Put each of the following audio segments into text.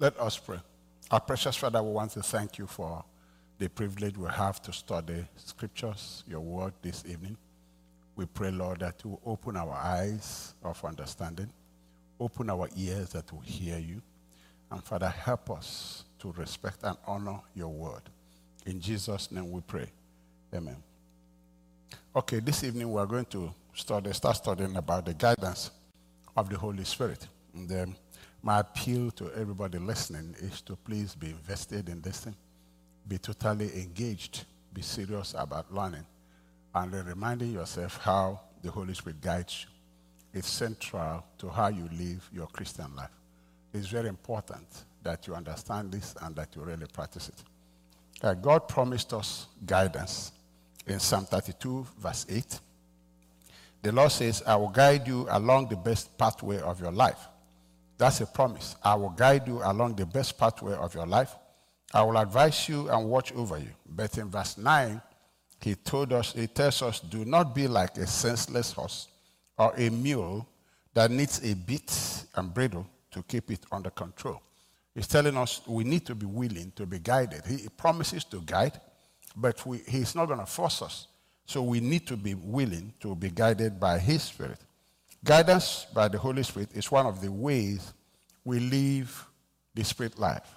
Let us pray. Our precious Father, we want to thank you for the privilege we have to study scriptures, your word this evening. We pray, Lord, that you open our eyes of understanding, open our ears that we hear you. And Father, help us to respect and honor your word. In Jesus' name we pray. Amen. Okay, this evening we are going to study, start studying about the guidance of the Holy Spirit. And then my appeal to everybody listening is to please be invested in this thing, be totally engaged, be serious about learning, and reminding yourself how the Holy Spirit guides you. It's central to how you live your Christian life. It's very important that you understand this and that you really practice it. Uh, God promised us guidance in Psalm 32, verse 8. The Lord says, I will guide you along the best pathway of your life. That's a promise. I will guide you along the best pathway of your life. I will advise you and watch over you. But in verse 9, he told us, he tells us, do not be like a senseless horse or a mule that needs a bit and bridle to keep it under control. He's telling us we need to be willing to be guided. He promises to guide, but we, he's not going to force us. So we need to be willing to be guided by his spirit. Guidance by the Holy Spirit is one of the ways we live the Spirit life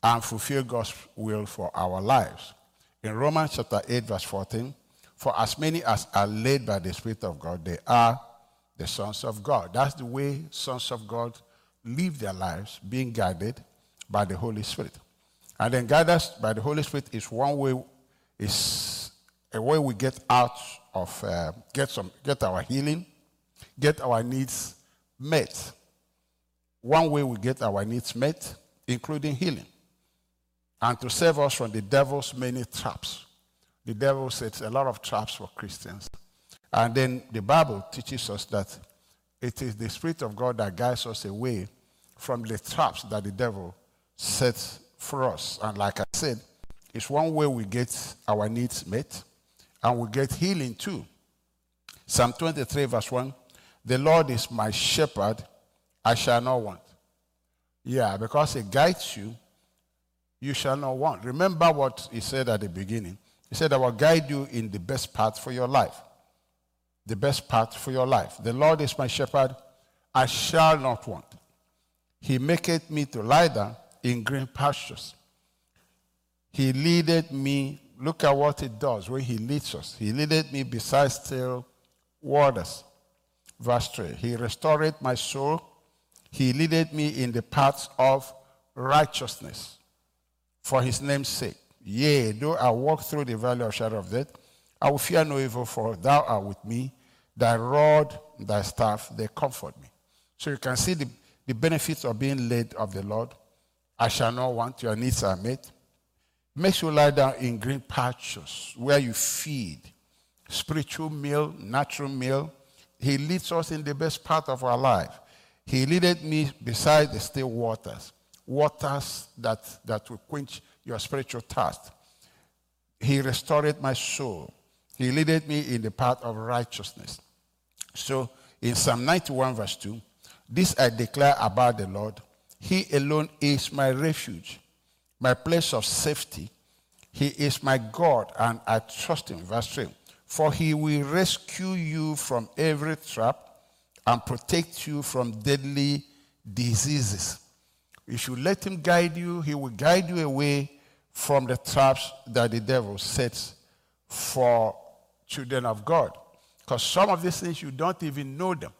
and fulfill God's will for our lives. In Romans chapter 8, verse 14, for as many as are led by the Spirit of God, they are the sons of God. That's the way sons of God live their lives, being guided by the Holy Spirit. And then guided by the Holy Spirit is one way, is a way we get out of uh, get some get our healing, get our needs met. One way we get our needs met, including healing, and to save us from the devil's many traps. The devil sets a lot of traps for Christians. And then the Bible teaches us that it is the Spirit of God that guides us away from the traps that the devil sets for us. And like I said, it's one way we get our needs met and we get healing too. Psalm 23, verse 1 The Lord is my shepherd, I shall not want. Yeah, because He guides you, you shall not want. Remember what He said at the beginning. He said, I will guide you in the best path for your life. The best path for your life. The Lord is my shepherd, I shall not want. He maketh me to lie down in green pastures. He leadeth me Look at what it does when he leads us. He leadeth me beside still waters. Verse 3 He restored my soul. He leadeth me in the paths of righteousness for his name's sake. Yea, though I walk through the valley of shadow of death, I will fear no evil, for thou art with me. Thy rod, thy staff, they comfort me. So you can see the, the benefits of being led of the Lord. I shall not want, your needs are met makes you lie down in green pastures where you feed spiritual meal, natural meal. He leads us in the best part of our life. He leaded me beside the still waters, waters that, that will quench your spiritual thirst. He restored my soul. He leaded me in the path of righteousness. So in Psalm 91, verse 2, this I declare about the Lord. He alone is my refuge my place of safety. He is my God, and I trust him. Verse 3 For he will rescue you from every trap and protect you from deadly diseases. If you let him guide you, he will guide you away from the traps that the devil sets for children of God. Because some of these things you don't even know them.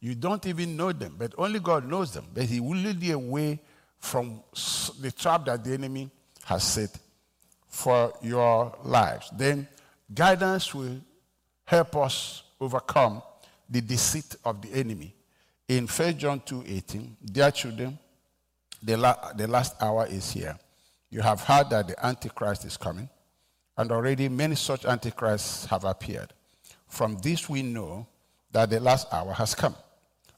You don't even know them, but only God knows them. But he will lead you away from the trap that the enemy has set for your lives. Then guidance will help us overcome the deceit of the enemy. In 1 John 2:18, dear children, the, la- the last hour is here. You have heard that the Antichrist is coming, and already many such Antichrists have appeared. From this we know that the last hour has come.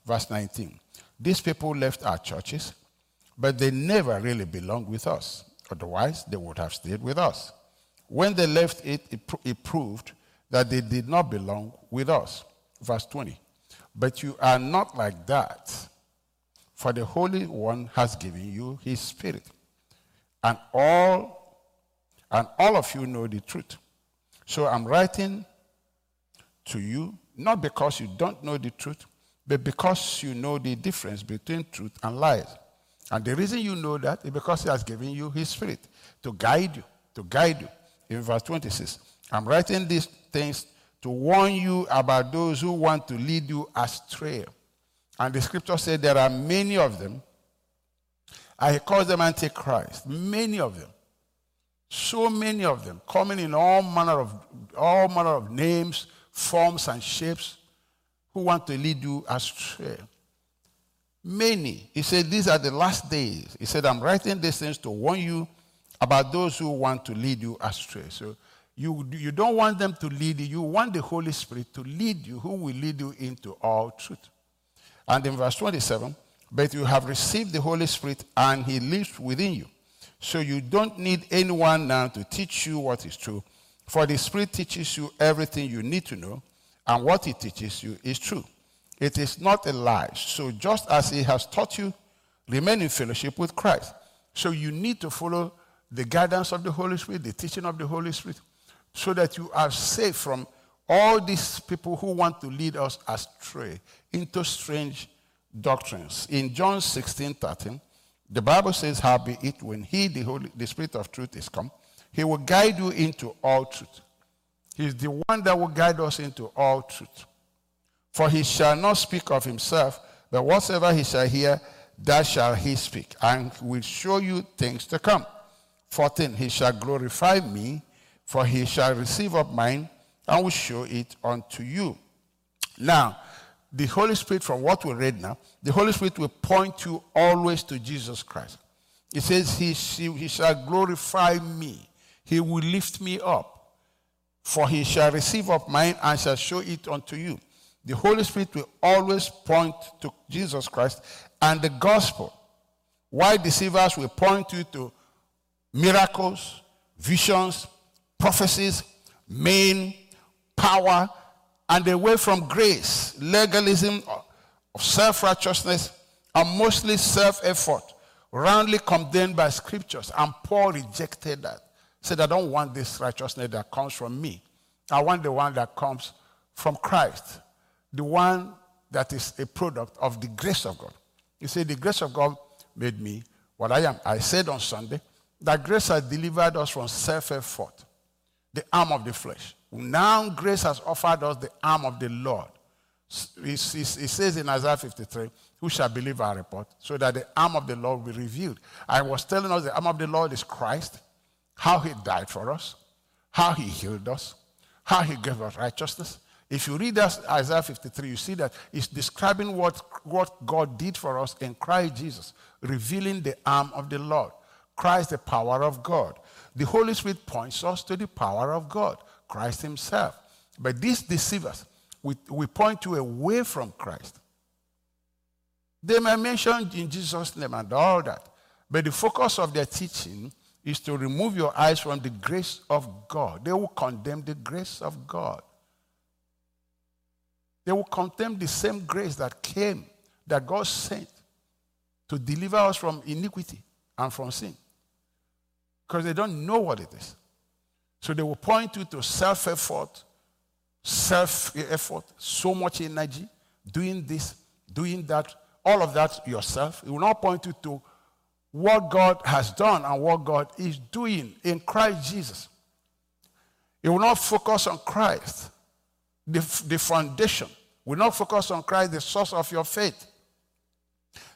Verse 19. These people left our churches but they never really belonged with us. Otherwise, they would have stayed with us. When they left it, it, it proved that they did not belong with us. Verse 20. But you are not like that. For the Holy One has given you his spirit. And all and all of you know the truth. So I'm writing to you not because you don't know the truth, but because you know the difference between truth and lies. And the reason you know that is because he has given you his spirit to guide you, to guide you. In verse 26, I'm writing these things to warn you about those who want to lead you astray. And the scripture said there are many of them. I call them antichrist. Many of them. So many of them coming in all manner of all manner of names, forms, and shapes who want to lead you astray. Many. He said, These are the last days. He said, I'm writing these things to warn you about those who want to lead you astray. So you, you don't want them to lead you. You want the Holy Spirit to lead you, who will lead you into all truth. And in verse 27, but you have received the Holy Spirit and he lives within you. So you don't need anyone now to teach you what is true. For the Spirit teaches you everything you need to know, and what he teaches you is true. It is not a lie. So just as he has taught you, remain in fellowship with Christ. So you need to follow the guidance of the Holy Spirit, the teaching of the Holy Spirit, so that you are safe from all these people who want to lead us astray into strange doctrines. In John 16 13, the Bible says, How be it when He, the, Holy, the Spirit of truth, is come, He will guide you into all truth. He's the one that will guide us into all truth. For he shall not speak of himself, but whatsoever he shall hear, that shall he speak, and will show you things to come. 14. He shall glorify me, for he shall receive of mine, and will show it unto you. Now, the Holy Spirit, from what we read now, the Holy Spirit will point you always to Jesus Christ. He says, He, he shall glorify me, He will lift me up. For he shall receive of mine and shall show it unto you. The Holy Spirit will always point to Jesus Christ and the gospel. Why deceivers will point you to miracles, visions, prophecies, main, power, and away from grace, legalism of self righteousness, and mostly self effort, roundly condemned by scriptures. And Paul rejected that said, I don't want this righteousness that comes from me. I want the one that comes from Christ, the one that is a product of the grace of God. You see, the grace of God made me what I am. I said on Sunday that grace has delivered us from self effort, the arm of the flesh. Now, grace has offered us the arm of the Lord. It says in Isaiah 53, Who shall believe our report? So that the arm of the Lord will be revealed. I was telling us the arm of the Lord is Christ how he died for us, how he healed us, how he gave us righteousness. If you read Isaiah 53, you see that it's describing what, what God did for us in Christ Jesus, revealing the arm of the Lord. Christ, the power of God. The Holy Spirit points us to the power of God, Christ Himself. But these deceivers, we, we point you away from Christ. They may mention in Jesus' name and all that, but the focus of their teaching is to remove your eyes from the grace of God. They will condemn the grace of God. They will condemn the same grace that came, that God sent to deliver us from iniquity and from sin. Because they don't know what it is. So they will point you to self effort, self effort, so much energy, doing this, doing that, all of that yourself. It will not point you to what God has done and what God is doing in Christ Jesus. It will not focus on Christ, the, the foundation. Will not focus on Christ, the source of your faith.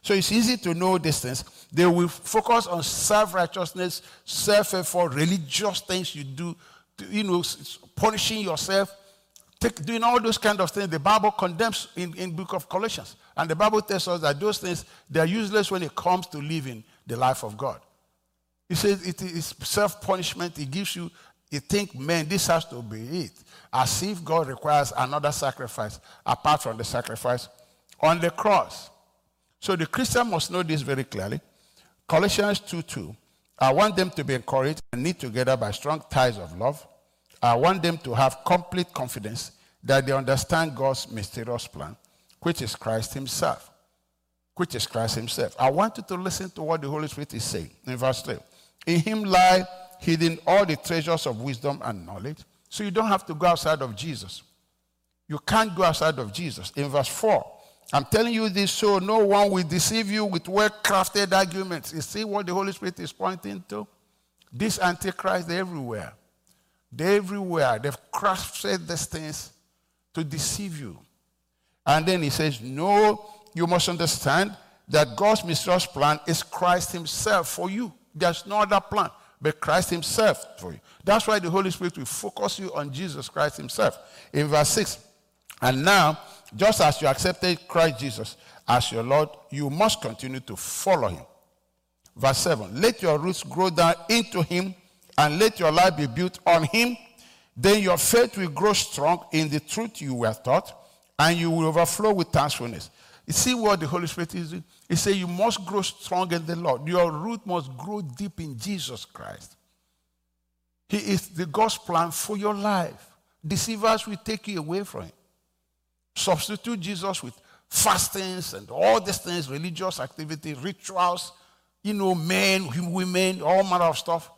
So it's easy to know these things. They will focus on self righteousness, self effort, religious things you do, you know, punishing yourself, take, doing all those kind of things. The Bible condemns in, in book of Colossians. And the Bible tells us that those things, they are useless when it comes to living the life of God. He says it is self punishment. It gives you, you think, man, this has to be it. As if God requires another sacrifice apart from the sacrifice on the cross. So the Christian must know this very clearly. Colossians 2 2. I want them to be encouraged and knit together by strong ties of love. I want them to have complete confidence that they understand God's mysterious plan, which is Christ Himself which is Christ Himself. I want you to listen to what the Holy Spirit is saying in verse 3. In Him lie hidden all the treasures of wisdom and knowledge. So you don't have to go outside of Jesus. You can't go outside of Jesus. In verse 4, I'm telling you this so no one will deceive you with well crafted arguments. You see what the Holy Spirit is pointing to? This Antichrist, they're everywhere. They're everywhere. They've crafted these things to deceive you. And then he says, No, you must understand that God's mysterious plan is Christ Himself for you. There's no other plan but Christ Himself for you. That's why the Holy Spirit will focus you on Jesus Christ Himself. In verse 6, and now, just as you accepted Christ Jesus as your Lord, you must continue to follow Him. Verse 7, let your roots grow down into Him and let your life be built on Him. Then your faith will grow strong in the truth you were taught and you will overflow with thankfulness. You see what the Holy Spirit is doing? He said, You must grow strong in the Lord. Your root must grow deep in Jesus Christ. He is the God's plan for your life. Deceivers will take you away from Him. Substitute Jesus with fastings and all these things, religious activity, rituals, you know, men, women, all manner of stuff.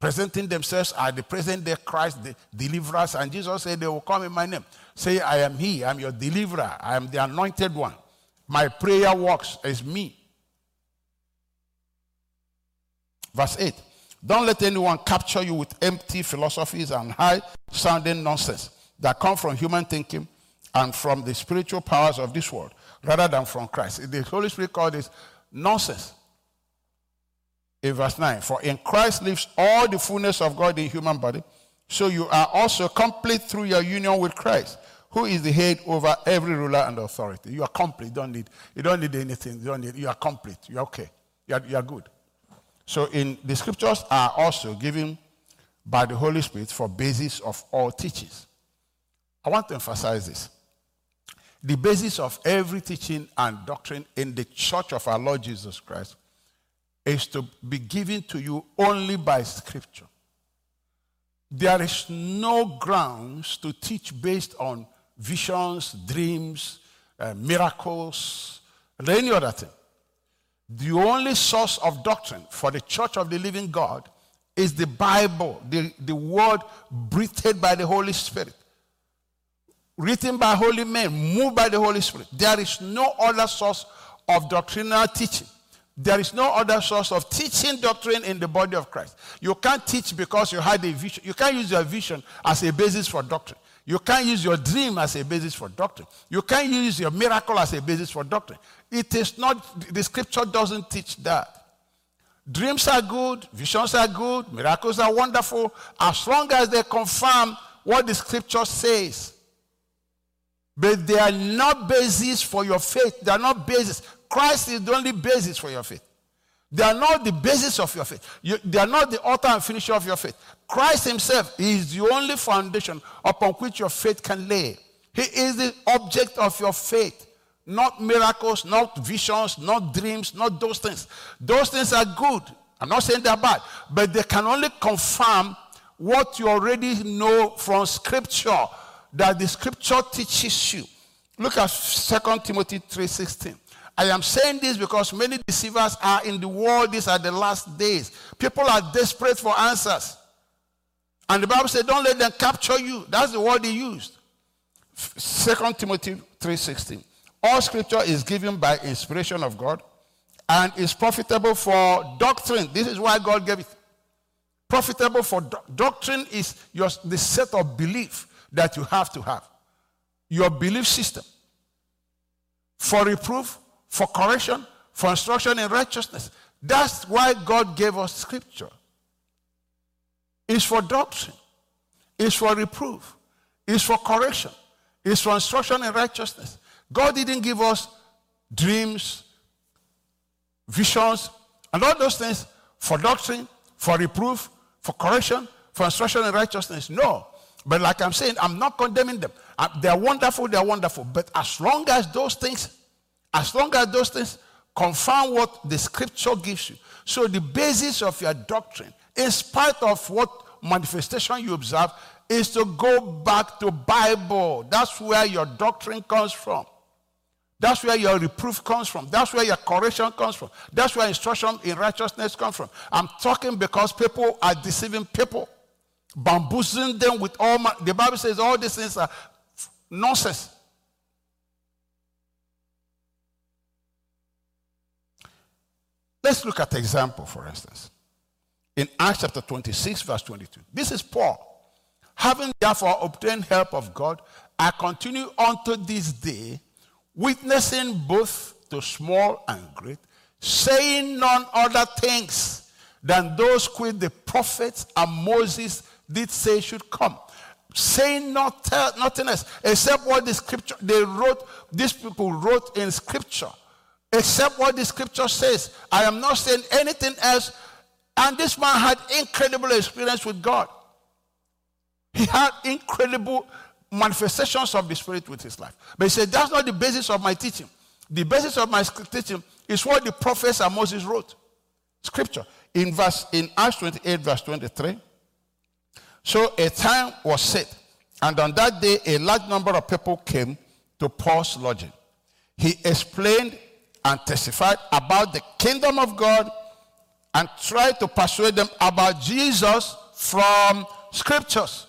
Presenting themselves as the present day Christ, the deliverers. And Jesus said, They will come in my name. Say, I am He, I'm your deliverer, I am the anointed one. My prayer works as me. Verse 8 Don't let anyone capture you with empty philosophies and high sounding nonsense that come from human thinking and from the spiritual powers of this world rather than from Christ. The Holy Spirit called this nonsense. In verse 9, for in Christ lives all the fullness of God in human body so you are also complete through your union with Christ, who is the head over every ruler and authority. You are complete. You don't need, you don't need anything. You, don't need, you are complete. You are okay. You are, you are good. So in the scriptures are also given by the Holy Spirit for basis of all teachings. I want to emphasize this. The basis of every teaching and doctrine in the church of our Lord Jesus Christ is to be given to you only by scripture. There is no grounds to teach based on visions, dreams, uh, miracles, and any other thing. The only source of doctrine for the church of the living God is the Bible, the, the word breathed by the Holy Spirit, written by holy men, moved by the Holy Spirit. There is no other source of doctrinal teaching. There is no other source of teaching doctrine in the body of Christ. You can't teach because you had a vision. You can't use your vision as a basis for doctrine. You can't use your dream as a basis for doctrine. You can't use your miracle as a basis for doctrine. It is not, the scripture doesn't teach that. Dreams are good, visions are good, miracles are wonderful, as long as they confirm what the scripture says. But they are not basis for your faith. They are not basis. Christ is the only basis for your faith. They are not the basis of your faith. You, they are not the author and finisher of your faith. Christ Himself is the only foundation upon which your faith can lay. He is the object of your faith. Not miracles, not visions, not dreams, not those things. Those things are good. I'm not saying they're bad, but they can only confirm what you already know from Scripture, that the Scripture teaches you. Look at 2 Timothy 3:16. I am saying this because many deceivers are in the world. These are the last days. People are desperate for answers. And the Bible said, don't let them capture you. That's the word he used. 2 Timothy 3.16. All scripture is given by inspiration of God and is profitable for doctrine. This is why God gave it. Profitable for do- doctrine is your, the set of belief that you have to have. Your belief system. For reproof, for correction, for instruction in righteousness. That's why God gave us scripture. It's for doctrine, it's for reproof, it's for correction, it's for instruction in righteousness. God didn't give us dreams, visions, and all those things for doctrine, for reproof, for correction, for instruction in righteousness. No. But like I'm saying, I'm not condemning them. Uh, they're wonderful, they're wonderful. But as long as those things as long as those things confirm what the scripture gives you. So the basis of your doctrine, in spite of what manifestation you observe, is to go back to Bible. That's where your doctrine comes from. That's where your reproof comes from. That's where your correction comes from. That's where instruction in righteousness comes from. I'm talking because people are deceiving people, bamboozling them with all my, the Bible says all these things are nonsense. Let's look at example, for instance. In Acts chapter 26, verse 22. This is Paul. Having therefore obtained help of God, I continue unto this day, witnessing both to small and great, saying none other things than those which the prophets and Moses did say should come. Saying not, nothing else except what the scripture they wrote, these people wrote in scripture except what the scripture says. I am not saying anything else. And this man had incredible experience with God. He had incredible manifestations of the Spirit with his life. But he said, That's not the basis of my teaching. The basis of my teaching is what the prophets and Moses wrote. Scripture. In verse in Acts 28, verse 23. So a time was set, and on that day a large number of people came to Paul's lodging. He explained and testified about the kingdom of God and tried to persuade them about Jesus from scriptures.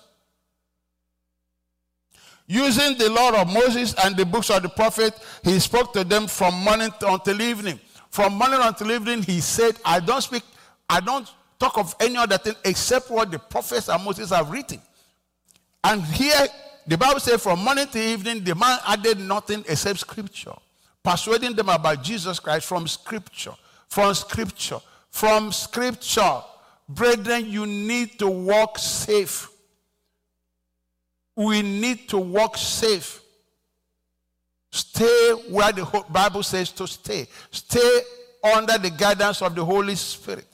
Using the law of Moses and the books of the prophet, he spoke to them from morning until evening. From morning until evening, he said, I don't speak, I don't talk of any other thing except what the prophets and Moses have written. And here, the Bible says, from morning to evening, the man added nothing except scripture persuading them about Jesus Christ from Scripture. From Scripture. From Scripture. Brethren, you need to walk safe. We need to walk safe. Stay where the Bible says to stay. Stay under the guidance of the Holy Spirit.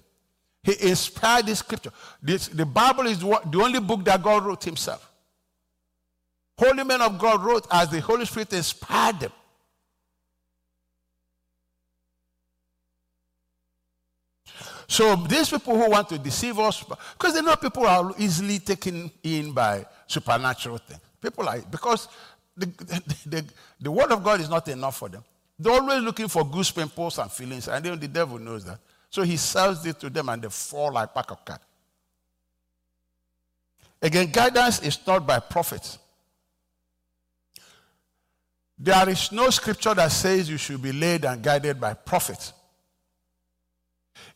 He inspired this scripture. This, the Bible is the only book that God wrote himself. Holy men of God wrote as the Holy Spirit inspired them. So these people who want to deceive us, because they know people are easily taken in by supernatural things. People are, because the, the, the, word of God is not enough for them. They're always looking for goose pimples and feelings, and then the devil knows that. So he sells it to them and they fall like pack of cat. Again, guidance is not by prophets. There is no scripture that says you should be led and guided by prophets.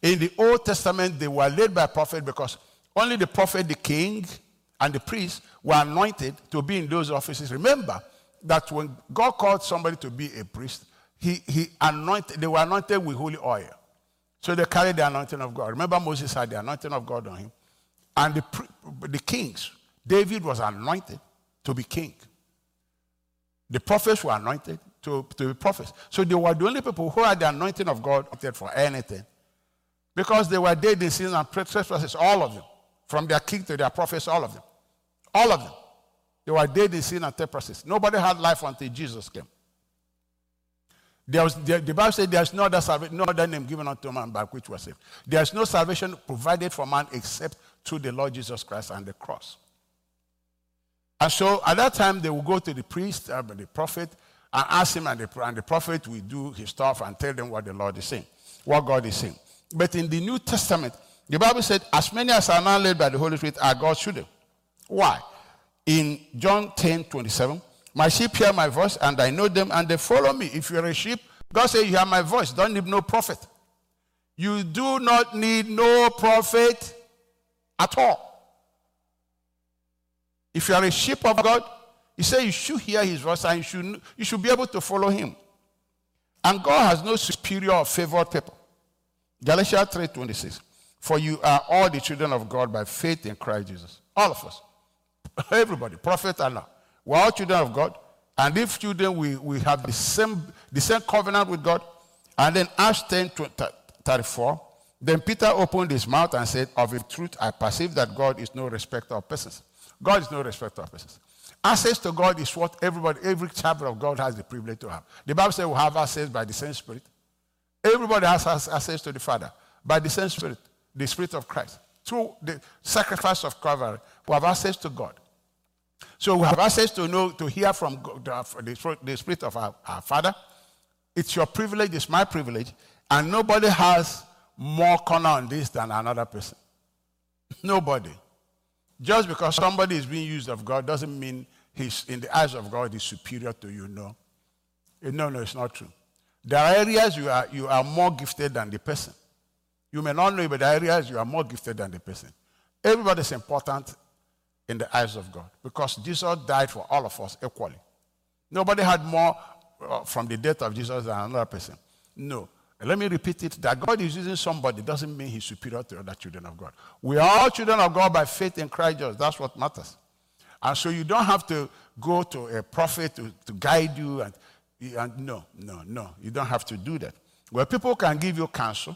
In the Old Testament, they were led by prophet because only the prophet, the king, and the priest were anointed to be in those offices. Remember that when God called somebody to be a priest, he, he anointed, they were anointed with holy oil. So they carried the anointing of God. Remember, Moses had the anointing of God on him. And the, the kings, David was anointed to be king. The prophets were anointed to, to be prophets. So they were the only people who had the anointing of God for anything. Because they were dead in sin and trespasses, all of them. From their king to their prophets, all of them. All of them. They were dead in sin and trespasses. Nobody had life until Jesus came. There was, the, the Bible said there's no other, no other name given unto man by which we are saved. There's no salvation provided for man except through the Lord Jesus Christ and the cross. And so at that time, they will go to the priest, uh, the prophet, and ask him, and the, and the prophet will do his stuff and tell them what the Lord is saying, what God is saying. But in the New Testament, the Bible said, as many as are now led by the Holy Spirit are God's children. Why? In John 10 27, my sheep hear my voice, and I know them, and they follow me. If you're a sheep, God says, You hear my voice. Don't need no prophet. You do not need no prophet at all. If you are a sheep of God, He says you should hear His voice and you should, you should be able to follow Him. And God has no superior or favored people. Galatians 3:26. For you are all the children of God by faith in Christ Jesus. All of us. Everybody, prophet Allah. We're all children of God. And if children, we, we have the same, the same covenant with God. And then Acts 10 34. Then Peter opened his mouth and said, Of a truth, I perceive that God is no respecter of persons. God is no respecter of persons. Access to God is what everybody, every child of God has the privilege to have. The Bible says we have access by the same Spirit. Everybody has access to the Father by the same Spirit, the Spirit of Christ. Through the sacrifice of Calvary, we have access to God. So we have access to know, to hear from God, the, Spirit of our, our, Father. It's your privilege, it's my privilege, and nobody has more corner on this than another person. Nobody. Just because somebody is being used of God doesn't mean he's in the eyes of God is superior to you. No. Eh, no, no, it's not true. There are areas you are, you are more gifted than the person. You may not know, it, but there are areas you are more gifted than the person. Everybody is important in the eyes of God because Jesus died for all of us equally. Nobody had more uh, from the death of Jesus than another person. No. let me repeat it that God is using somebody doesn't mean he's superior to other children of God. We are all children of God by faith in Christ Jesus. That's what matters. And so you don't have to go to a prophet to, to guide you. And, and no, no, no. You don't have to do that. Well, people can give you counsel.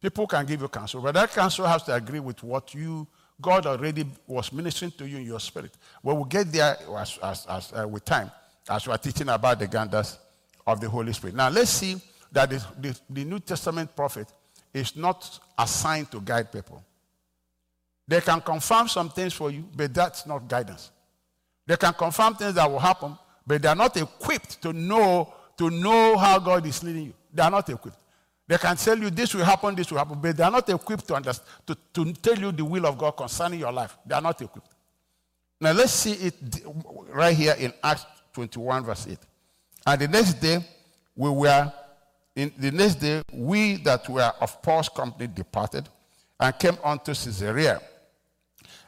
People can give you counsel, but that counsel has to agree with what you, God already was ministering to you in your spirit. Well, we'll get there as, as, as uh, with time as we are teaching about the ganders of the Holy Spirit. Now, let's see that the, the, the New Testament prophet is not assigned to guide people. They can confirm some things for you, but that's not guidance. They can confirm things that will happen, but they are not equipped to know to know how God is leading you. They are not equipped. They can tell you this will happen, this will happen, but they are not equipped to, understand, to, to tell you the will of God concerning your life. They are not equipped. Now let's see it right here in Acts 21, verse 8. And the next day, we were, in the next day, we that were of Paul's company departed and came unto Caesarea.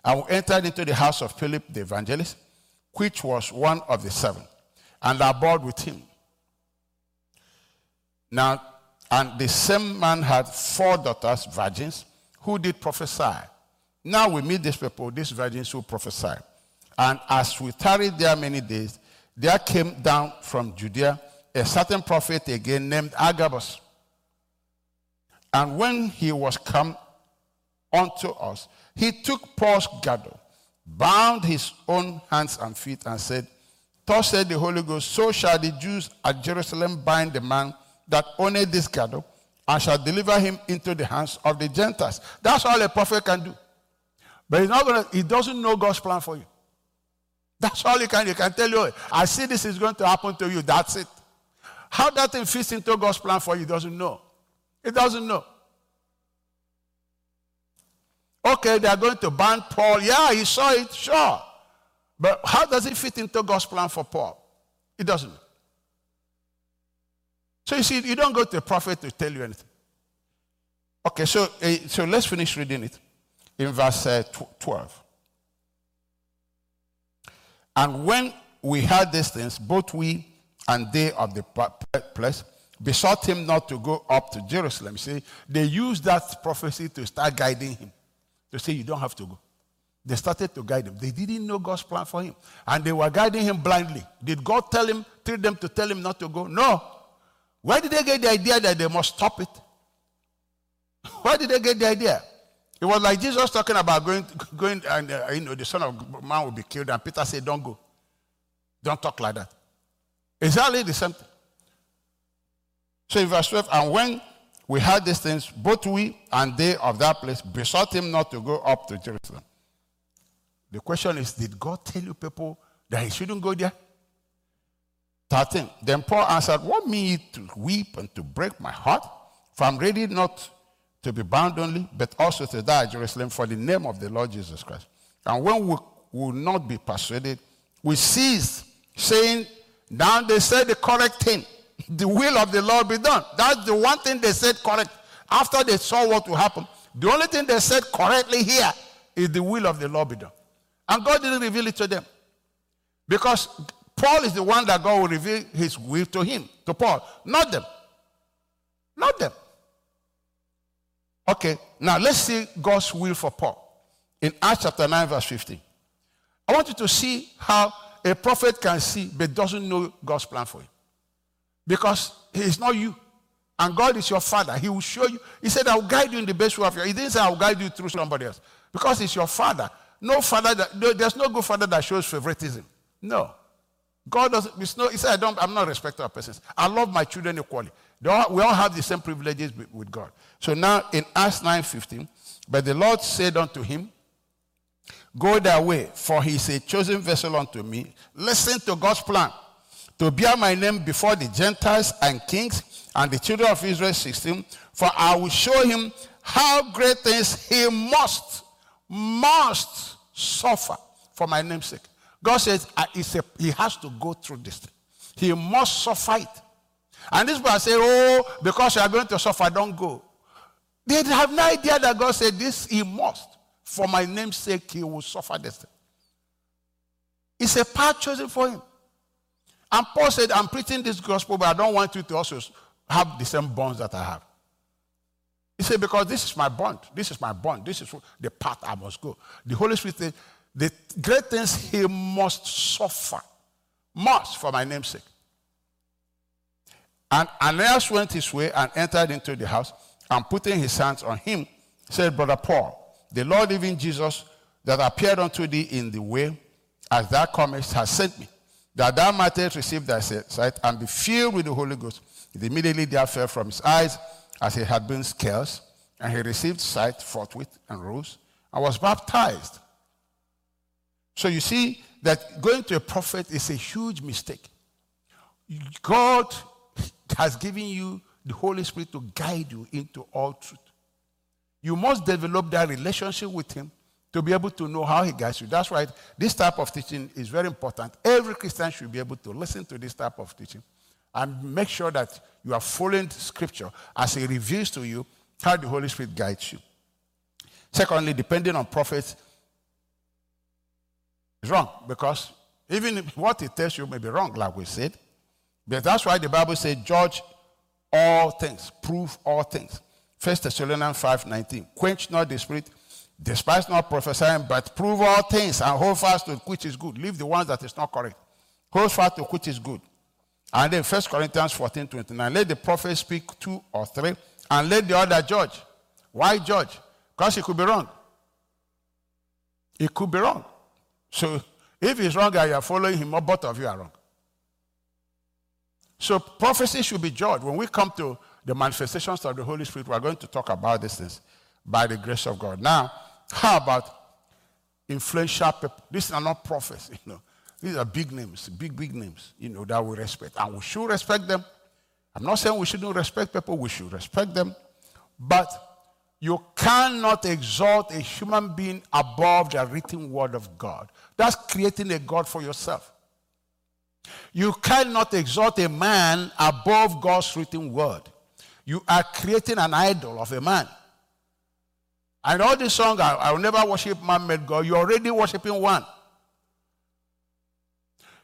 And we entered into the house of Philip the evangelist, which was one of the seven, and abode with him. Now, and the same man had four daughters, virgins, who did prophesy. Now we meet these people, these virgins who prophesy. And as we tarried there many days, there came down from Judea a certain prophet again named Agabus. And when he was come unto us, he took Paul's girdle, bound his own hands and feet, and said, Thus said the Holy Ghost, so shall the Jews at Jerusalem bind the man that owned this cattle and shall deliver him into the hands of the Gentiles. That's all a prophet can do. But he's not gonna, he doesn't know God's plan for you. That's all he can. He can tell you, I see this is going to happen to you. That's it. How that thing fits into God's plan for you doesn't know. He doesn't know. Okay, they are going to ban Paul. Yeah, he saw it, sure. But how does it fit into God's plan for Paul? It doesn't. So you see, you don't go to a prophet to tell you anything. Okay, so, uh, so let's finish reading it in verse uh, 12. And when we heard these things, both we and they of the place besought him not to go up to Jerusalem. See, they used that prophecy to start guiding him. To say, you don't have to go. They started to guide him. They didn't know God's plan for him. And they were guiding him blindly. Did God tell him, tell them to tell him not to go? No. Where did they get the idea that they must stop it? Where did they get the idea? It was like Jesus talking about going, going and uh, you know, the Son of Man will be killed, and Peter said, Don't go. Don't talk like that. Exactly the same thing. So in verse 12, and when we heard these things, both we and they of that place besought him not to go up to Jerusalem. The question is, did God tell you people that he shouldn't go there? 13. Then Paul answered, What mean you to weep and to break my heart? For I'm ready not to be bound only, but also to die at Jerusalem for the name of the Lord Jesus Christ. And when we will not be persuaded, we cease saying, now they said the correct thing. The will of the Lord be done. That's the one thing they said correct. After they saw what will happen, the only thing they said correctly here is the will of the Lord be done. And God didn't reveal it to them. Because Paul is the one that God will reveal his will to him, to Paul, not them. Not them. Okay, now let's see God's will for Paul in Acts chapter 9, verse 15. I want you to see how a prophet can see but doesn't know God's plan for you. Because he is not you. And God is your father. He will show you. He said, I will guide you in the best way of your. He didn't say, I will guide you through somebody else. Because it's your father. No father that, there's no good father that shows favoritism. No. God doesn't, no, he said, I don't, I'm not respecter of persons. I love my children equally. All, we all have the same privileges with God. So now in Acts 9:15, but the Lord said unto him, Go thy way, for he is a chosen vessel unto me. Listen to God's plan to bear my name before the Gentiles and kings and the children of Israel 16. For I will show him how great things he must, must suffer for my name's sake. God says uh, a, he has to go through this thing. He must suffer it. And this people say, oh, because you are going to suffer, don't go. They have no idea that God said this, he must. For my name's sake, he will suffer this thing. It's a path chosen for him. And Paul said, I'm preaching this gospel, but I don't want you to also have the same bonds that I have. He said, because this is my bond. This is my bond. This is the path I must go. The Holy Spirit said, the great things he must suffer. Must for my name's sake. And Ananias went his way and entered into the house and putting his hands on him, said, Brother Paul, the Lord, even Jesus, that appeared unto thee in the way as thou comest, has sent me, that thou mightest receive thy sight and be filled with the Holy Ghost. Immediately there fell from his eyes as he had been scales, and he received sight forthwith and rose and was baptized. So you see that going to a prophet is a huge mistake. God has given you the Holy Spirit to guide you into all truth. You must develop that relationship with Him to be able to know how He guides you. That's why this type of teaching is very important. Every Christian should be able to listen to this type of teaching and make sure that you are following Scripture as it reveals to you how the Holy Spirit guides you. Secondly, depending on prophets is wrong because even what it tells you may be wrong, like we said. But that's why the Bible says, judge all things, prove all things. 1 Thessalonians 5:19. Quench not the spirit, despise not prophesying, but prove all things and hold fast to which is good. Leave the ones that is not correct. Hold fast to which is good. And then 1 Corinthians 14, 29. Let the prophet speak two or three, and let the other judge. Why judge? Because he could be wrong. It could be wrong. So if he's wrong and you are following him, or both of you are wrong. So prophecy should be judged. When we come to the manifestations of the Holy Spirit, we're going to talk about these things by the grace of God. Now, how about influential people? These are not prophets, you know. These are big names, big, big names, you know, that we respect. And we should respect them. I'm not saying we shouldn't respect people, we should respect them. But you cannot exalt a human being above the written word of God. That's creating a God for yourself. You cannot exalt a man above God's written word. You are creating an idol of a man. And all this song, I, I will never worship man made God, you're already worshiping one.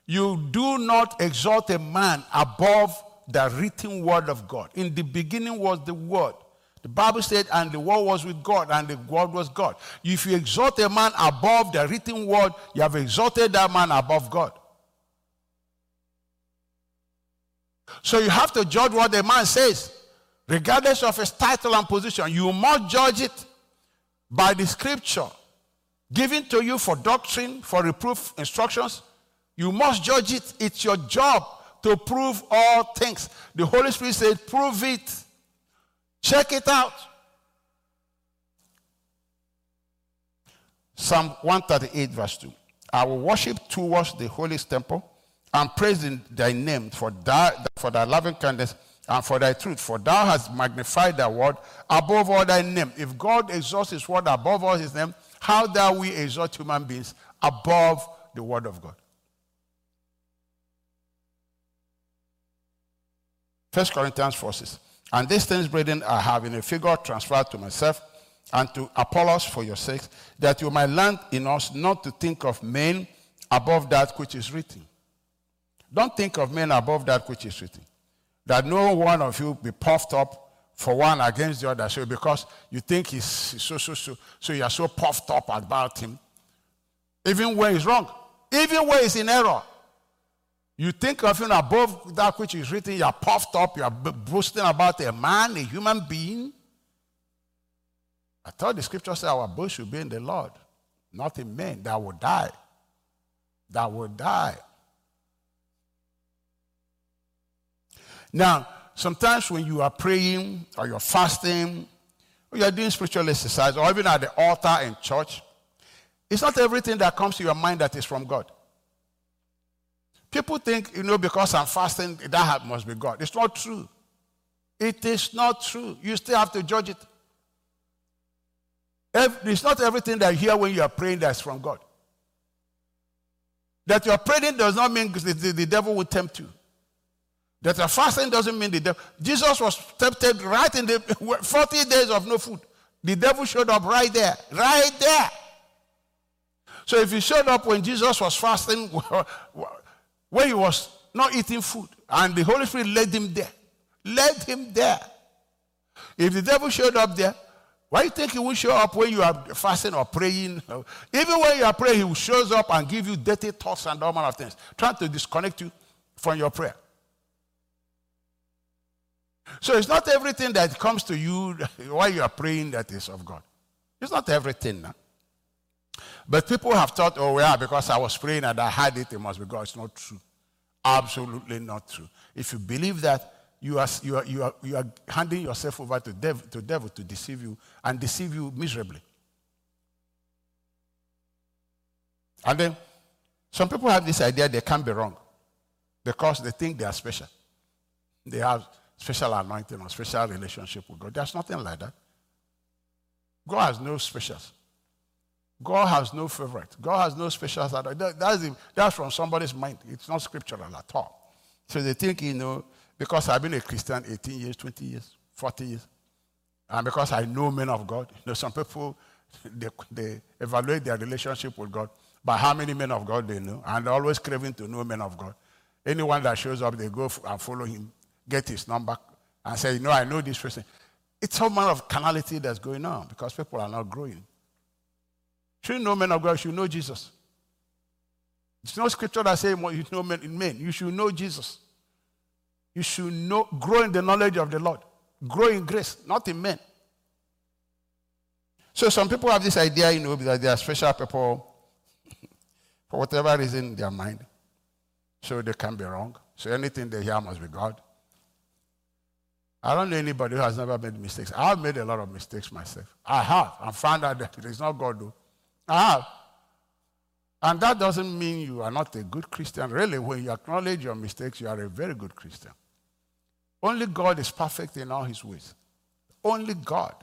You do not exalt a man above the written word of God. In the beginning was the word. The Bible said, and the word was with God, and the word was God. If you exalt a man above the written word, you have exalted that man above God. So you have to judge what the man says, regardless of his title and position. You must judge it by the scripture given to you for doctrine, for reproof, instructions. You must judge it. It's your job to prove all things. The Holy Spirit said, prove it. Check it out. Psalm 138, verse 2. I will worship towards the holy temple and praise in thy name for, thy, for thy loving kindness and for thy truth. For thou hast magnified thy word above all thy name. If God exalts his word above all his name, how dare we exalt human beings above the word of God? First Corinthians 4 says, And these things, brethren, I have in a figure transferred to myself and to Apollos for your sakes, that you might learn in us not to think of men above that which is written don't think of men above that which is written. That no one of you be puffed up for one against the other. So because you think he's so, so, so, so you are so puffed up about him, even when he's wrong, even when he's in error, you think of him above that which is written, you are puffed up, you are boasting about a man, a human being. I thought the scripture said our boast should be in the Lord, not in men that will die. That will die. Now, sometimes when you are praying or you're fasting, or you're doing spiritual exercise, or even at the altar in church, it's not everything that comes to your mind that is from God. People think, you know, because I'm fasting, that must be God. It's not true. It is not true. You still have to judge it. It's not everything that you hear when you are praying that's from God. That you are praying does not mean the, the, the devil will tempt you. That you're fasting doesn't mean the devil. Jesus was tempted right in the 40 days of no food. The devil showed up right there, right there. So if he showed up when Jesus was fasting, when he was not eating food, and the Holy Spirit led him there, led him there. If the devil showed up there, why do you think he will show up when you are fasting or praying? Even when you are praying, he shows up and give you dirty thoughts and all manner of things, trying to disconnect you from your prayer. So it's not everything that comes to you while you are praying that is of God. It's not everything. But people have thought, oh, yeah, because I was praying and I had it, it must be God. It's not true. Absolutely not true. If you believe that, you are, you are, you are, you are handing yourself over to devil, to devil to deceive you and deceive you miserably. And then some people have this idea they can't be wrong because they think they are special. They have special anointing or special relationship with God. There's nothing like that. God has no specials. God has no favorite. God has no specials. That's, that's from somebody's mind. It's not scriptural at all. So they think, you know, because I've been a Christian 18 years, 20 years, 40 years, and because I know men of God, you know, some people, they, they evaluate their relationship with God by how many men of God they know, and always craving to know men of God. Anyone that shows up, they go and follow him, get his number, and say, you know, I know this person. It's all manner of carnality that's going on because people are not growing. Should know men of God, you should know Jesus. It's no scripture that says you know men in men. You should know Jesus. You should know, grow in the knowledge of the Lord. Grow in grace, not in men. So some people have this idea, you know, that they are special people for whatever reason in their mind. So they can be wrong. So anything they hear must be God. I don't know anybody who has never made mistakes. I've made a lot of mistakes myself. I have. I found out that it is not God, though. Have. And that doesn't mean you are not a good Christian. Really, when you acknowledge your mistakes, you are a very good Christian. Only God is perfect in all his ways. Only God.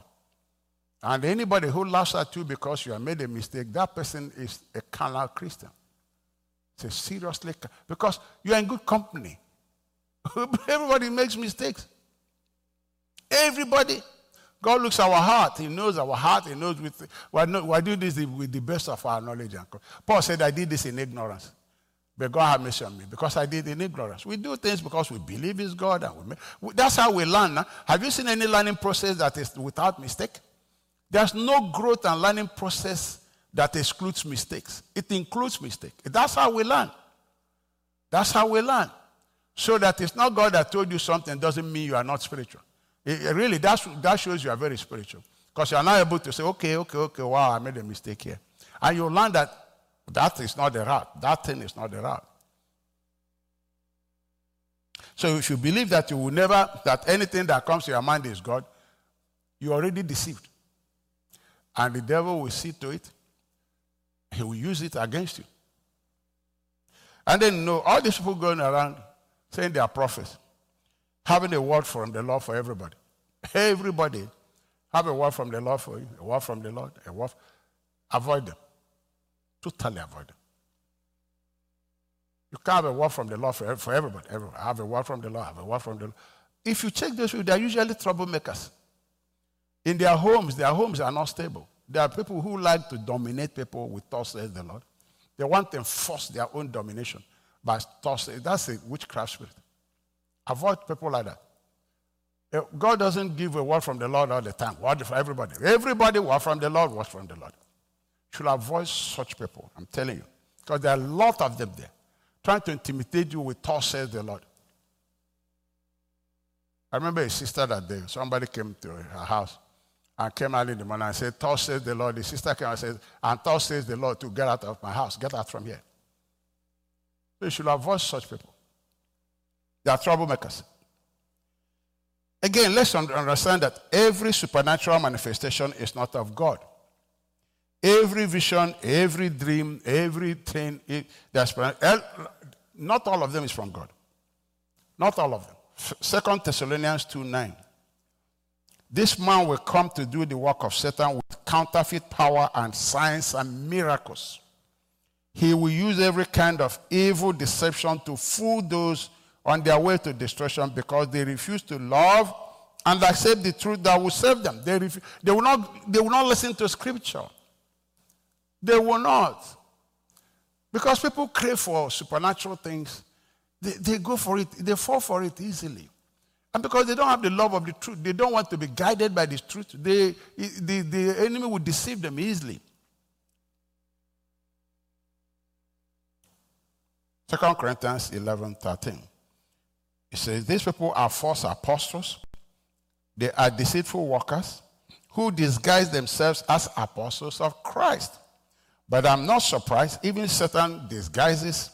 And anybody who laughs at you because you have made a mistake, that person is a carnal Christian. It's a seriously, because you are in good company. Everybody makes mistakes. Everybody. God looks our heart. He knows our heart. He knows with, we do this with the best of our knowledge. Paul said, I did this in ignorance. But God have mercy on me because I did in ignorance. We do things because we believe it's God. And we, that's how we learn. Have you seen any learning process that is without mistake? There's no growth and learning process that excludes mistakes. It includes mistake. That's how we learn. That's how we learn. So that it's not God that told you something doesn't mean you are not spiritual. It, it really, that's, that shows you are very spiritual. Because you are not able to say, okay, okay, okay, wow, I made a mistake here. And you learn that that is not the route. That thing is not the route. So if you believe that you will never, that anything that comes to your mind is God, you're already deceived. And the devil will see to it. He will use it against you. And then you know all these people going around saying they are prophets, having a word from the Lord for everybody. Everybody have a word from the Lord for you, a word from the Lord, a word. Avoid them. Totally avoid them. You can't have a word from the Lord for, for everybody. Everyone. Have a word from the Lord, have a word from the Lord. If you check those people, they're usually troublemakers. In their homes, their homes are not stable. There are people who like to dominate people with thus says the Lord. They want to enforce their own domination by thus That's a witchcraft spirit. Avoid people like that. Eh, God doesn't give a word from the Lord all the time. Word for everybody. Everybody word from the Lord, word from the Lord should avoid such people. I'm telling you. Because there are a lot of them there trying to intimidate you with thus says the Lord. I remember a sister that day, somebody came to her house and came early in the morning and said, Thus says the Lord. The sister came and said, And thus says the Lord to get out of my house, get out from here. You should avoid such people. They are troublemakers. Again, let's understand that every supernatural manifestation is not of God. Every vision, every dream, everything, that's not all of them is from God. Not all of them. Second Thessalonians 2 9. This man will come to do the work of Satan with counterfeit power and signs and miracles. He will use every kind of evil deception to fool those on their way to destruction because they refuse to love and accept the truth that will save them. They, they, will, not, they will not listen to scripture. They will not. Because people crave for supernatural things, they, they go for it, they fall for it easily. And because they don't have the love of the truth, they don't want to be guided by the truth, they, the, the enemy will deceive them easily. 2 Corinthians 11 13. It says, These people are false apostles. They are deceitful workers who disguise themselves as apostles of Christ. But I'm not surprised. Even Satan disguises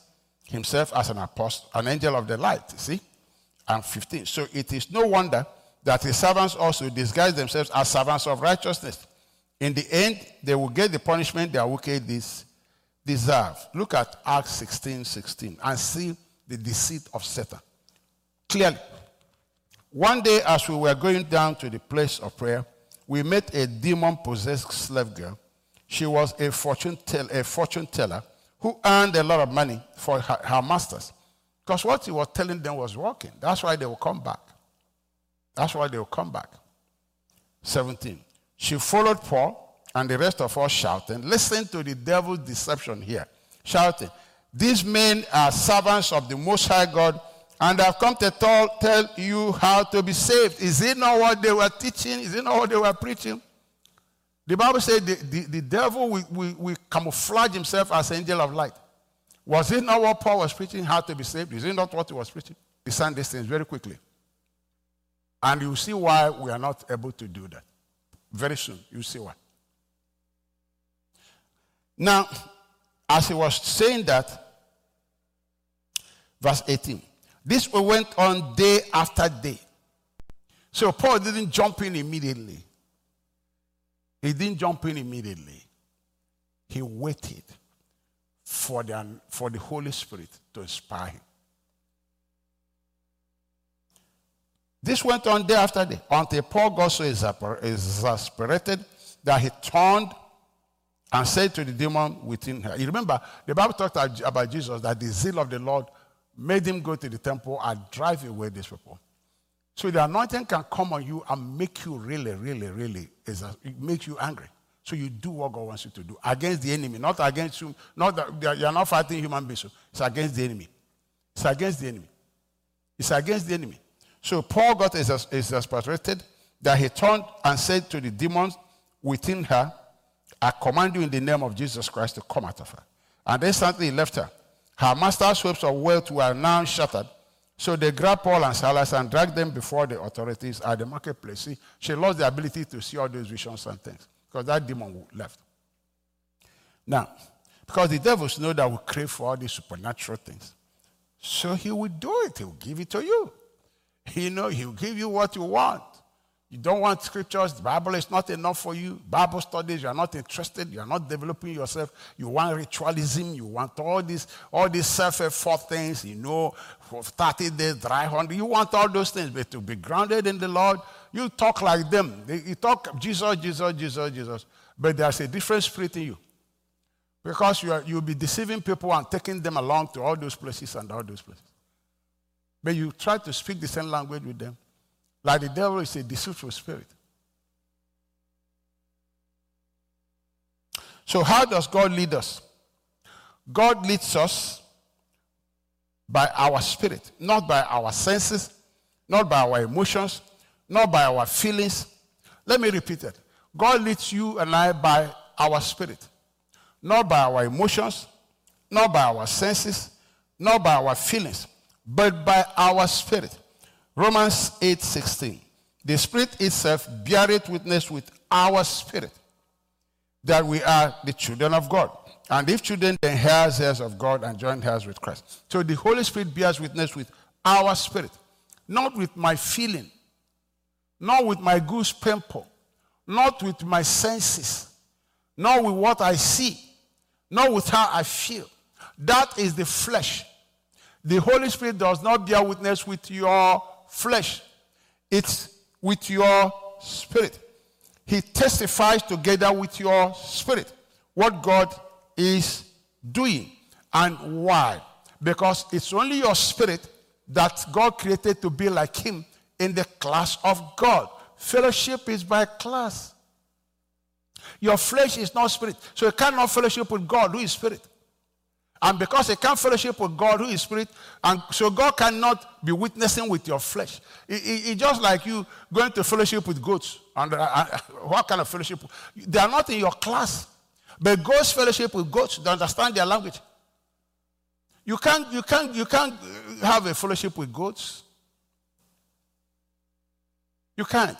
himself as an apostle, an angel of the light. See? And 15. So it is no wonder that his servants also disguise themselves as servants of righteousness. In the end, they will get the punishment their wicked deeds deserve. Look at Acts 16 16 and see the deceit of Satan. Clearly. One day, as we were going down to the place of prayer, we met a demon possessed slave girl she was a fortune, tell, a fortune teller who earned a lot of money for her, her masters. Because what he was telling them was working. That's why they will come back. That's why they will come back. 17. She followed Paul and the rest of us shouting. Listen to the devil's deception here. Shouting. These men are servants of the Most High God and I've come to tell, tell you how to be saved. Is it not what they were teaching? Is it not what they were preaching? The Bible said the, the, the devil will, will, will camouflage himself as angel of light. Was it not what Paul was preaching, how to be saved? Is it not what he was preaching? Discern these things very quickly. And you see why we are not able to do that. Very soon, you see why. Now, as he was saying that, verse 18, this went on day after day. So Paul didn't jump in immediately. He didn't jump in immediately. He waited for the, for the Holy Spirit to inspire him. This went on day after day until Paul got so exasperated that he turned and said to the demon within her. You remember, the Bible talked about Jesus that the zeal of the Lord made him go to the temple and drive away these people. So the anointing can come on you and make you really, really, really, it makes you angry. So you do what God wants you to do against the enemy, not against you. Not that you're not fighting human beings. It's against the enemy. It's against the enemy. It's against the enemy. So Paul got exasperated that he turned and said to the demons within her, I command you in the name of Jesus Christ to come out of her. And instantly he left her. Her master's hopes of wealth were now shattered so they grabbed Paul and Silas and dragged them before the authorities at the marketplace. See, she lost the ability to see all those visions and things because that demon left. Now, because the devils know that we crave for all these supernatural things. So he will do it. He will give it to you. You know, he will give you what you want. You don't want scriptures, the Bible is not enough for you. Bible studies, you are not interested, you are not developing yourself. You want ritualism, you want all these, all these self-effort things, you know, for 30 days, dry hundred. You want all those things, but to be grounded in the Lord, you talk like them. You talk Jesus, Jesus, Jesus, Jesus. But there's a different spirit in you. Because you are, you'll be deceiving people and taking them along to all those places and all those places. But you try to speak the same language with them like the devil is a deceitful spirit. So, how does God lead us? God leads us by our spirit, not by our senses, not by our emotions, not by our feelings. Let me repeat it. God leads you and I by our spirit, not by our emotions, not by our senses, not by our feelings, but by our spirit. Romans 8:16. The Spirit itself beareth witness with our spirit that we are the children of God. And if children, then heirs, heirs of God, and joint heirs with Christ. So the Holy Spirit bears witness with our spirit, not with my feeling, not with my goose pimple, not with my senses, not with what I see, not with how I feel. That is the flesh. The Holy Spirit does not bear witness with your flesh, it's with your spirit. He testifies together with your spirit what God is doing and why. Because it's only your spirit that God created to be like Him in the class of God. Fellowship is by class. Your flesh is not spirit. So you cannot fellowship with God who is spirit. And because you can't fellowship with God who is spirit, and so God cannot be witnessing with your flesh. It's it, just like you going to fellowship with goats. And uh, uh, what kind of fellowship? They are not in your class. But goats fellowship with goats, they understand their language. You can't, you can't, you can't have a fellowship with goats. You can't.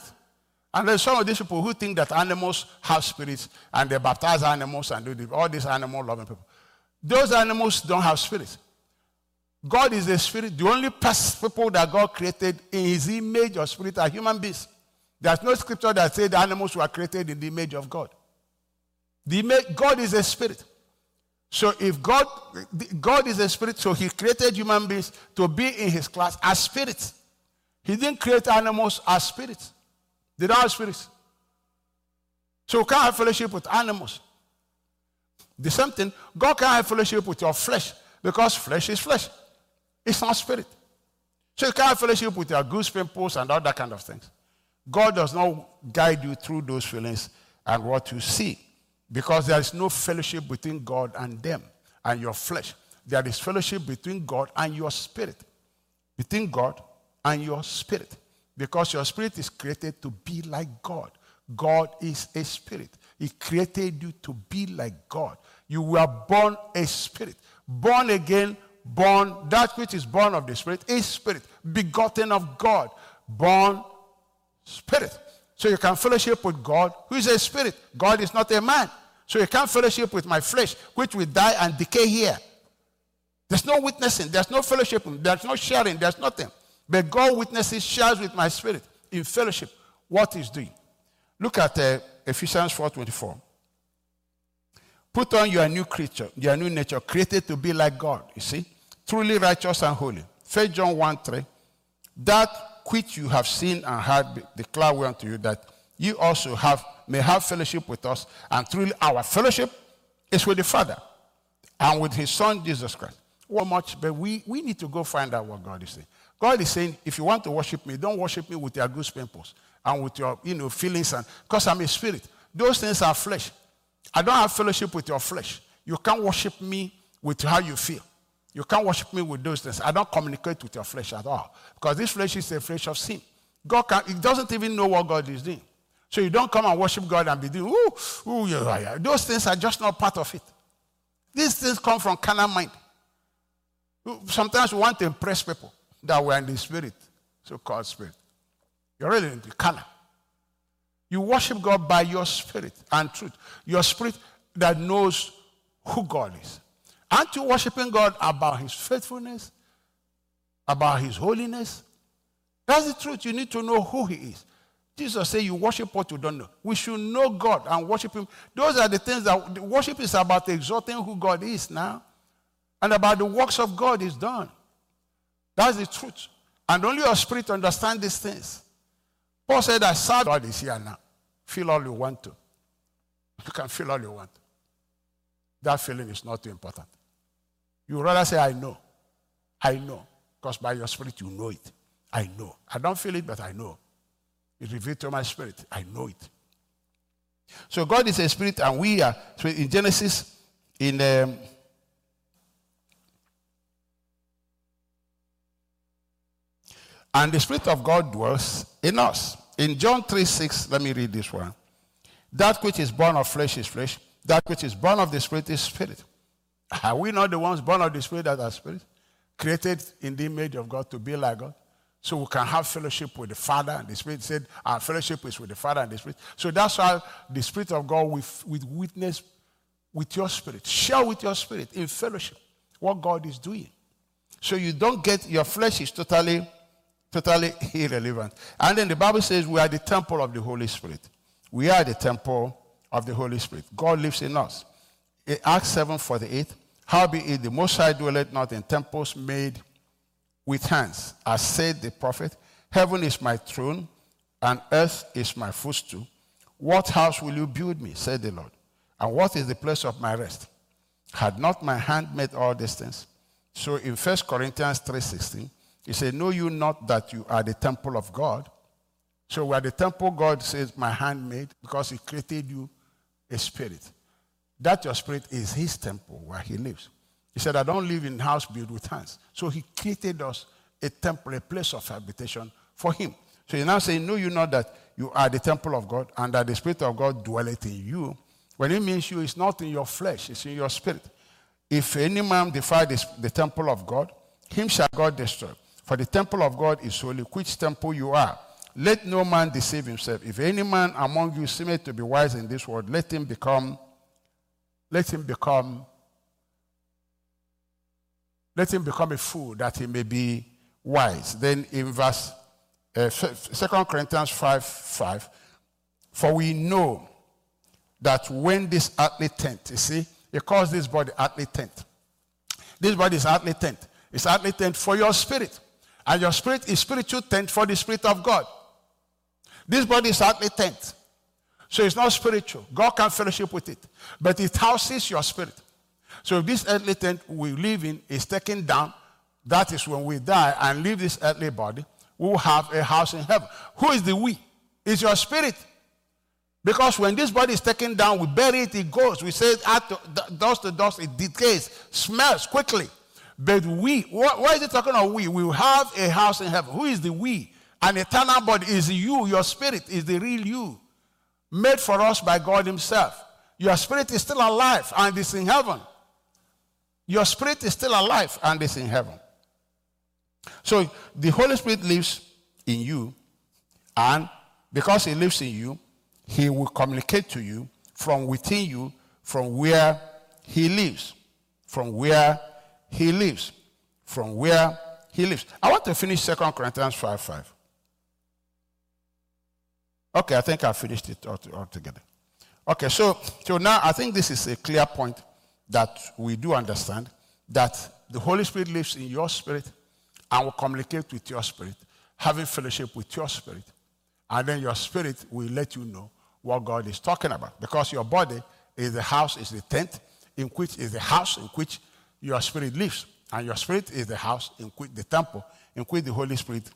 And there's some of these people who think that animals have spirits and they baptize animals and do all these animal loving people. Those animals don't have spirits. God is a spirit. The only people that God created in his image or spirit are human beings. There's no scripture that says the animals were created in the image of God. The image, God is a spirit. So if God, God is a spirit, so he created human beings to be in his class as spirits. He didn't create animals as spirits. They don't have spirits. So you can't have fellowship with animals. The same thing, God can't have fellowship with your flesh because flesh is flesh. It's not spirit. So you can't have fellowship with your goose pimples and all that kind of things. God does not guide you through those feelings and what you see because there is no fellowship between God and them and your flesh. There is fellowship between God and your spirit. Between God and your spirit. Because your spirit is created to be like God. God is a spirit. He created you to be like God. You were born a spirit. Born again, born, that which is born of the spirit is spirit. Begotten of God. Born spirit. So you can fellowship with God, who is a spirit. God is not a man. So you can't fellowship with my flesh, which will die and decay here. There's no witnessing, there's no fellowship, there's no sharing, there's nothing. But God witnesses, shares with my spirit in fellowship what he's doing. Look at uh, Ephesians 4:24. Put on your new creature, your new nature, created to be like God, you see, truly righteous and holy. 1 John 1 3. That which you have seen and heard declare we unto you that you also have may have fellowship with us, and truly our fellowship is with the Father and with his Son Jesus Christ. What much, but we, we need to go find out what God is saying. God is saying, if you want to worship me, don't worship me with your goose pimples and with your you know feelings and because I'm a spirit. Those things are flesh. I don't have fellowship with your flesh. You can't worship me with how you feel. You can't worship me with those things. I don't communicate with your flesh at all. Because this flesh is a flesh of sin. God can, it doesn't even know what God is doing. So you don't come and worship God and be doing, ooh, ooh, yeah, yeah. Those things are just not part of it. These things come from carnal mind. Sometimes we want to impress people that we're in the spirit, so-called spirit. You're really in the carnal. You worship God by your spirit and truth. Your spirit that knows who God is. Aren't you worshiping God about his faithfulness? About his holiness? That's the truth. You need to know who he is. Jesus said, You worship what you don't know. We should know God and worship Him. Those are the things that worship is about exalting who God is now and about the works of God is done. That's the truth. And only your spirit understands these things. Paul said, I saw God is here now. Feel all you want to. You can feel all you want. That feeling is not too important. You rather say, I know. I know. Because by your spirit, you know it. I know. I don't feel it, but I know. It revealed to my spirit. I know it. So God is a spirit, and we are. So in Genesis, in um, and the spirit of God dwells in us. In John 3 6, let me read this one. That which is born of flesh is flesh, that which is born of the spirit is spirit. Are we not the ones born of the spirit that are spirit? Created in the image of God to be like God? So we can have fellowship with the Father and the Spirit. said our fellowship is with the Father and the Spirit. So that's why the Spirit of God with, with witness with your spirit. Share with your spirit in fellowship what God is doing. So you don't get your flesh is totally, totally irrelevant. And then the Bible says we are the temple of the Holy Spirit. We are the temple of the Holy Spirit. God lives in us. In Acts 7 48, howbeit the Most High dwelleth not in temples made with hands, as said the prophet, Heaven is my throne, and earth is my footstool. What house will you build me? said the Lord. And what is the place of my rest? Had not my hand made all these things? So in 1 Corinthians 3.16, he said, Know you not that you are the temple of God? So we are the temple, God says, My hand made, because he created you a spirit. That your spirit is his temple where he lives. He said, I don't live in house built with hands. So he created us a temple, a place of habitation for him. So he's now saying, Know you not that you are the temple of God and that the Spirit of God dwelleth in you. When it means you, it's not in your flesh, it's in your spirit. If any man defy the, the temple of God, him shall God destroy. For the temple of God is holy, which temple you are. Let no man deceive himself. If any man among you seemeth to be wise in this world, let him become, let him become, let him become a fool that he may be wise. Then in verse uh, 2 Corinthians 5 5, for we know that when this earthly tent, you see, he calls this body earthly tent. This body is earthly tent. It's earthly tent for your spirit. And your spirit is spiritual tent for the spirit of God. This body is earthly tent. So it's not spiritual. God can fellowship with it. But it houses your spirit. So if this earthly tent we live in is taken down, that is when we die and leave this earthly body, we will have a house in heaven. Who is the we? It's your spirit. Because when this body is taken down, we bury it, it goes. We say ah, dust to dust, it decays, smells quickly. But we, why is it talking of we? We have a house in heaven. Who is the we? An eternal body is you, your spirit is the real you, made for us by God Himself. Your spirit is still alive and is in heaven. Your spirit is still alive and is in heaven. So the Holy Spirit lives in you, and because He lives in you, He will communicate to you from within you, from where He lives. From where He lives. From where He lives. I want to finish 2 Corinthians 5 5. Okay, I think I finished it altogether. Okay, so, so now I think this is a clear point that we do understand that the Holy Spirit lives in your spirit and will communicate with your spirit, having fellowship with your spirit. And then your spirit will let you know what God is talking about. Because your body is the house, is the tent, in which is the house in which your spirit lives. And your spirit is the house in which the temple in which the Holy Spirit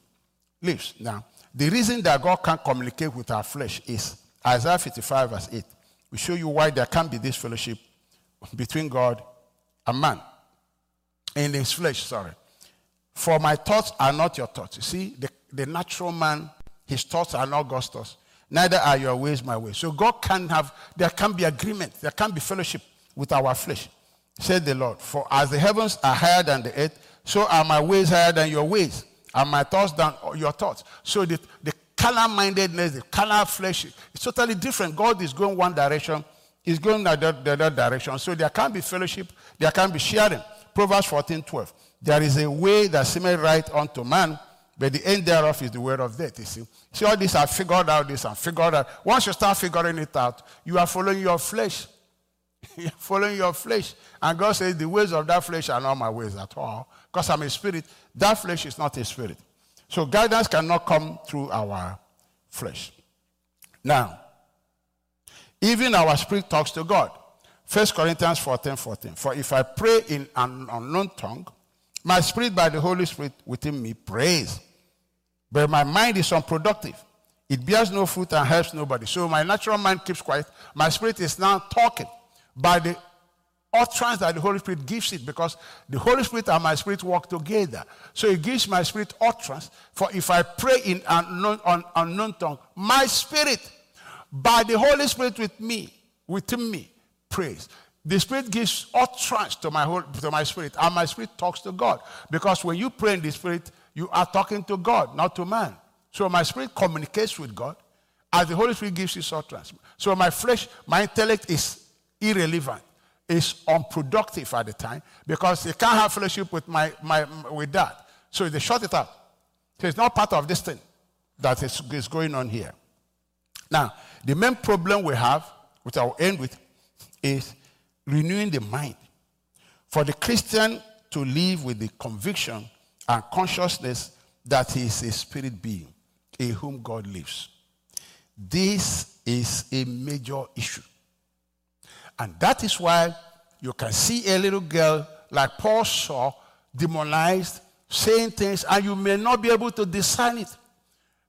lives. Now, the reason that God can't communicate with our flesh is Isaiah 55, verse 8. We show you why there can't be this fellowship between God and man. In his flesh, sorry. For my thoughts are not your thoughts. You see, the, the natural man, his thoughts are not God's thoughts. Neither are your ways my ways. So God can have, there can be agreement, there can be fellowship with our flesh, said the Lord. For as the heavens are higher than the earth, so are my ways higher than your ways, and my thoughts than your thoughts. So the, the carnal mindedness, the carnal flesh, it's totally different. God is going one direction, He's going the other direction. So there can't be fellowship, there can't be sharing. Proverbs 14 12. There is a way that seemeth right unto man, but the end thereof is the word of death. You see, see all this. I figured out this I figured out. Once you start figuring it out, you are following your flesh. Following your flesh, and God says the ways of that flesh are not my ways at all. Because I'm a spirit, that flesh is not a spirit. So guidance cannot come through our flesh. Now, even our spirit talks to God. 1 Corinthians 14 14. For if I pray in an unknown tongue, my spirit by the Holy Spirit within me prays. But my mind is unproductive. It bears no fruit and helps nobody. So my natural mind keeps quiet. My spirit is now talking by the utterance that the Holy Spirit gives it because the Holy Spirit and my spirit work together. So it gives my spirit utterance. For if I pray in unknown, un, unknown tongue, my spirit by the Holy Spirit with me, within me, prays. The Spirit gives utterance to my, whole, to my spirit, and my spirit talks to God. Because when you pray in the Spirit, you are talking to God, not to man. So my spirit communicates with God as the Holy Spirit gives his utterance. So my flesh, my intellect is irrelevant, is unproductive at the time because they can't have fellowship with, my, my, with that. So they shut it out. So it's not part of this thing that is, is going on here. Now, the main problem we have, which I'll end with, is renewing the mind. For the Christian to live with the conviction and consciousness that he is a spirit being in whom God lives. This is a major issue. And that is why you can see a little girl like Paul saw, demonized, saying things, and you may not be able to discern it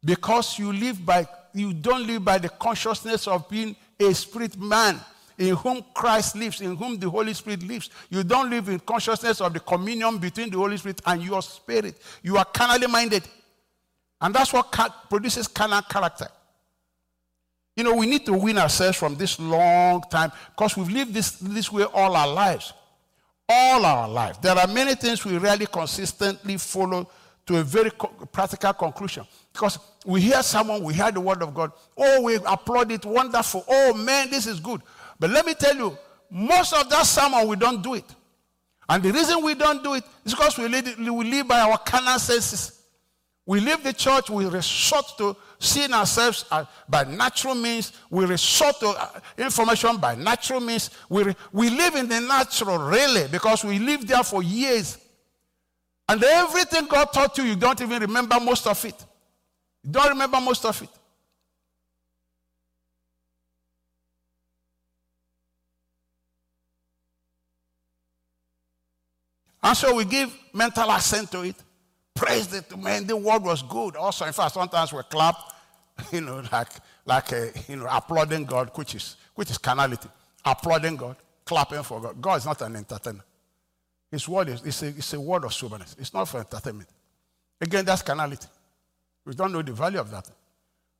because you live by you don't live by the consciousness of being a spirit man in whom Christ lives, in whom the Holy Spirit lives. You don't live in consciousness of the communion between the Holy Spirit and your spirit. You are carnally minded. And that's what produces carnal character. You know, we need to win ourselves from this long time because we've lived this, this way all our lives. All our life. There are many things we really consistently follow to a very co- practical conclusion. Because we hear someone, we hear the word of God. Oh, we applaud it, wonderful. Oh, man, this is good. But let me tell you, most of that sermon, we don't do it. And the reason we don't do it is because we live, we live by our carnal senses. We leave the church, we resort to seeing ourselves by natural means. We resort to uh, information by natural means. We, we live in the natural, really, because we live there for years. And everything God taught you, you don't even remember most of it. You don't remember most of it. And so we give mental assent to it. Praise it, man. The word was good. Also, in fact, sometimes we clap, you know, like like a, you know, applauding God, which is which is carnality. Applauding God, clapping for God. God is not an entertainer. His word is it's a, it's a word of soberness. It's not for entertainment. Again, that's carnality. We don't know the value of that.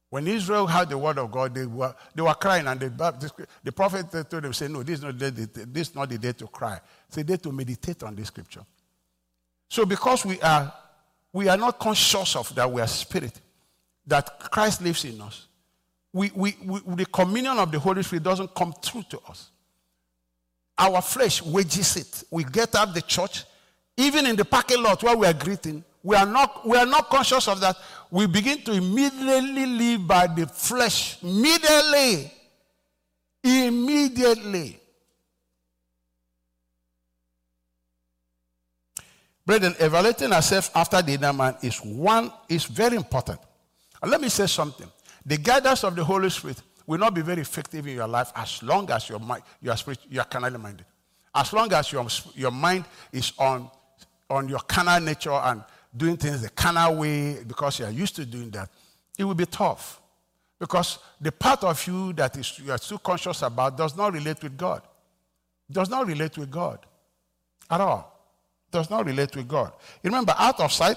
When Israel heard the word of God, they were, they were crying, and the, the prophet told them, say, no, this is, not the, this is not the day to cry. It's a day to meditate on this scripture. So because we are, we are not conscious of that we are spirit, that Christ lives in us, we, we, we, the communion of the Holy Spirit doesn't come through to us. Our flesh wages it. We get out the church, even in the parking lot where we are greeting, we are not, we are not conscious of that. We begin to immediately live by the flesh. Immediately. Immediately. Brethren, evaluating ourselves after the inner man is one, is very important. And let me say something. The guidance of the Holy Spirit will not be very effective in your life as long as your mind, you are, spirit, you are carnally minded. As long as your, your mind is on, on your carnal nature and doing things the carnal way because you are used to doing that, it will be tough. Because the part of you that is, you are too conscious about does not relate with God. Does not relate with God at all. Does not relate with God. remember, out of sight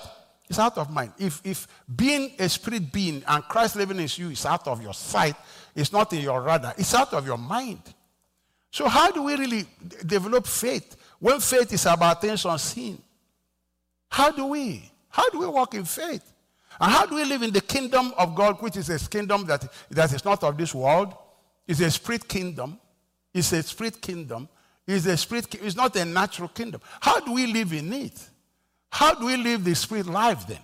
is out of mind. If, if being a spirit being and Christ living in you is out of your sight, it's not in your radar, it's out of your mind. So, how do we really develop faith when faith is about things unseen? How do we? How do we walk in faith? And how do we live in the kingdom of God, which is a kingdom that, that is not of this world? It's a spirit kingdom. It's a spirit kingdom. It's a spirit. It's not a natural kingdom. How do we live in it? How do we live the spirit life then?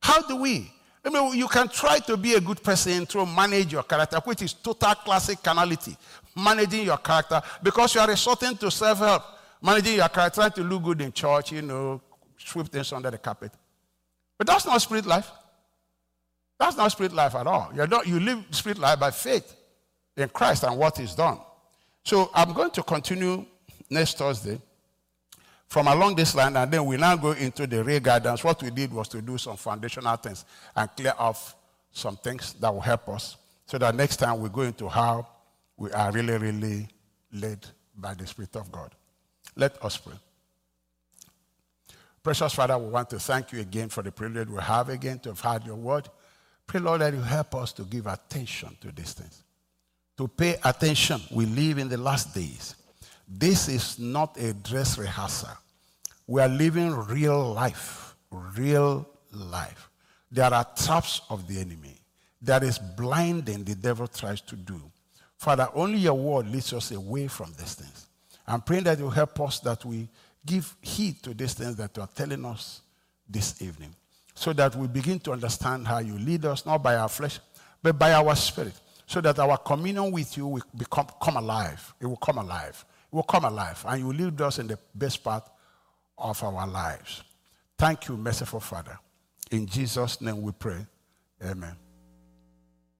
How do we? I mean, you can try to be a good person to manage your character, which is total classic carnality. Managing your character because you are resorting to self help. Managing your character, trying to look good in church, you know, sweep things under the carpet. But that's not spirit life. That's not spirit life at all. you not, you live spirit life by faith in Christ and what He's done. So I'm going to continue next Thursday from along this line, and then we now go into the real guidance. What we did was to do some foundational things and clear off some things that will help us so that next time we go into how we are really, really led by the Spirit of God. Let us pray. Precious Father, we want to thank you again for the privilege we have again to have heard your word. Pray, Lord, that you help us to give attention to these things. To pay attention. We live in the last days. This is not a dress rehearsal. We are living real life. Real life. There are traps of the enemy. There is blinding the devil tries to do. Father, only your word leads us away from these things. I'm praying that you help us that we give heed to these things that you are telling us this evening so that we begin to understand how you lead us, not by our flesh, but by our spirit, so that our communion with you will become come alive. It will come alive. It will come alive, and you lead us in the best part of our lives. Thank you, merciful Father. In Jesus' name we pray. Amen.